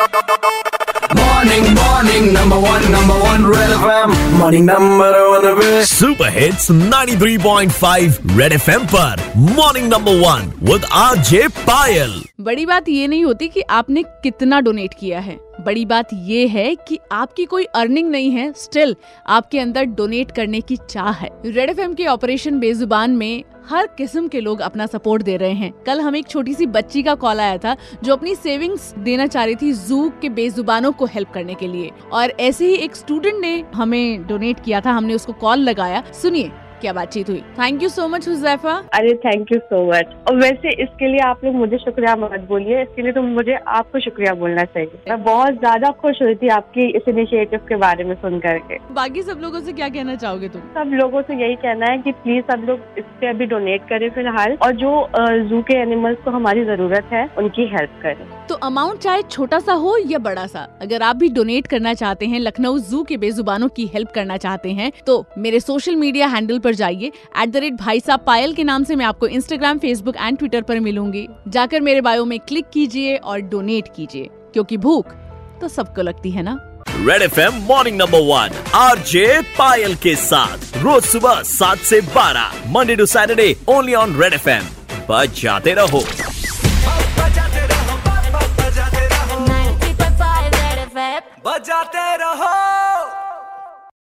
Morning, morning, number one, number one, Red FM. Morning, number one, पे super hits 93.5 Red FM पर. Morning number one with RJ Payal बड़ी बात ये नहीं होती कि आपने कितना डोनेट किया है। बड़ी बात ये है कि आपकी कोई अर्निंग नहीं है स्टिल आपके अंदर डोनेट करने की चाह है। रेड एफएम के ऑपरेशन बेजुबान में हर किस्म के लोग अपना सपोर्ट दे रहे हैं। कल हमें एक छोटी सी बच्ची का कॉल आया था, जो अपनी सेविंग्स देना चाह रही थी जू के बेजुबानों को हेल्प करने के लिए। और ऐसे ही एक स्टूडेंट ने हमें डोनेट किया था, हमने उसको कॉल लगाया। सुनिए। क्या बातचीत हुई? Thank you so much Huzaifa अरे थैंक यू सो मच और वैसे इसके लिए आप लोग मुझे शुक्रिया मत बोलिए। इसके लिए तो मुझे आपको शुक्रिया बोलना चाहिए। मैं बहुत ज़्यादा खुश हुई थी आपकी इस इनिशिएटिव के बारे में सुन करके। बाकी सब लोगों से क्या कहना चाहोगे तुम? सब लोगों से यही कहना है कि प्लीज़ सब लोग इस पे अभी डोनेट करें फ़िलहाल। और जो जू के एनिमल्स को हमारी ज़रूरत है उनकी हेल्प करें। तो अमाउंट चाहे छोटा सा हो या बड़ा सा अगर आप भी डोनेट करना चाहते हैं लखनऊ जू के बेजुबानों की हेल्प करना चाहते हैं तो मेरे सोशल मीडिया हैंडल पर जाइए। एट द रेट भाई साहब पायल के नाम से मैं आपको इंस्टाग्राम फेसबुक एंड ट्विटर पर मिलूँगी। जाकर मेरे बायो में क्लिक कीजिए और डोनेट कीजिए। क्योंकि भूख तो सबको लगती है ना? Red F M morning number one R J Payal के साथ। रोज सुबह सात से बारह Monday to Saturday only on Red जाते रहो बजाते रहो। बजाते रहो 90.5 Red FM. बजाते रहो।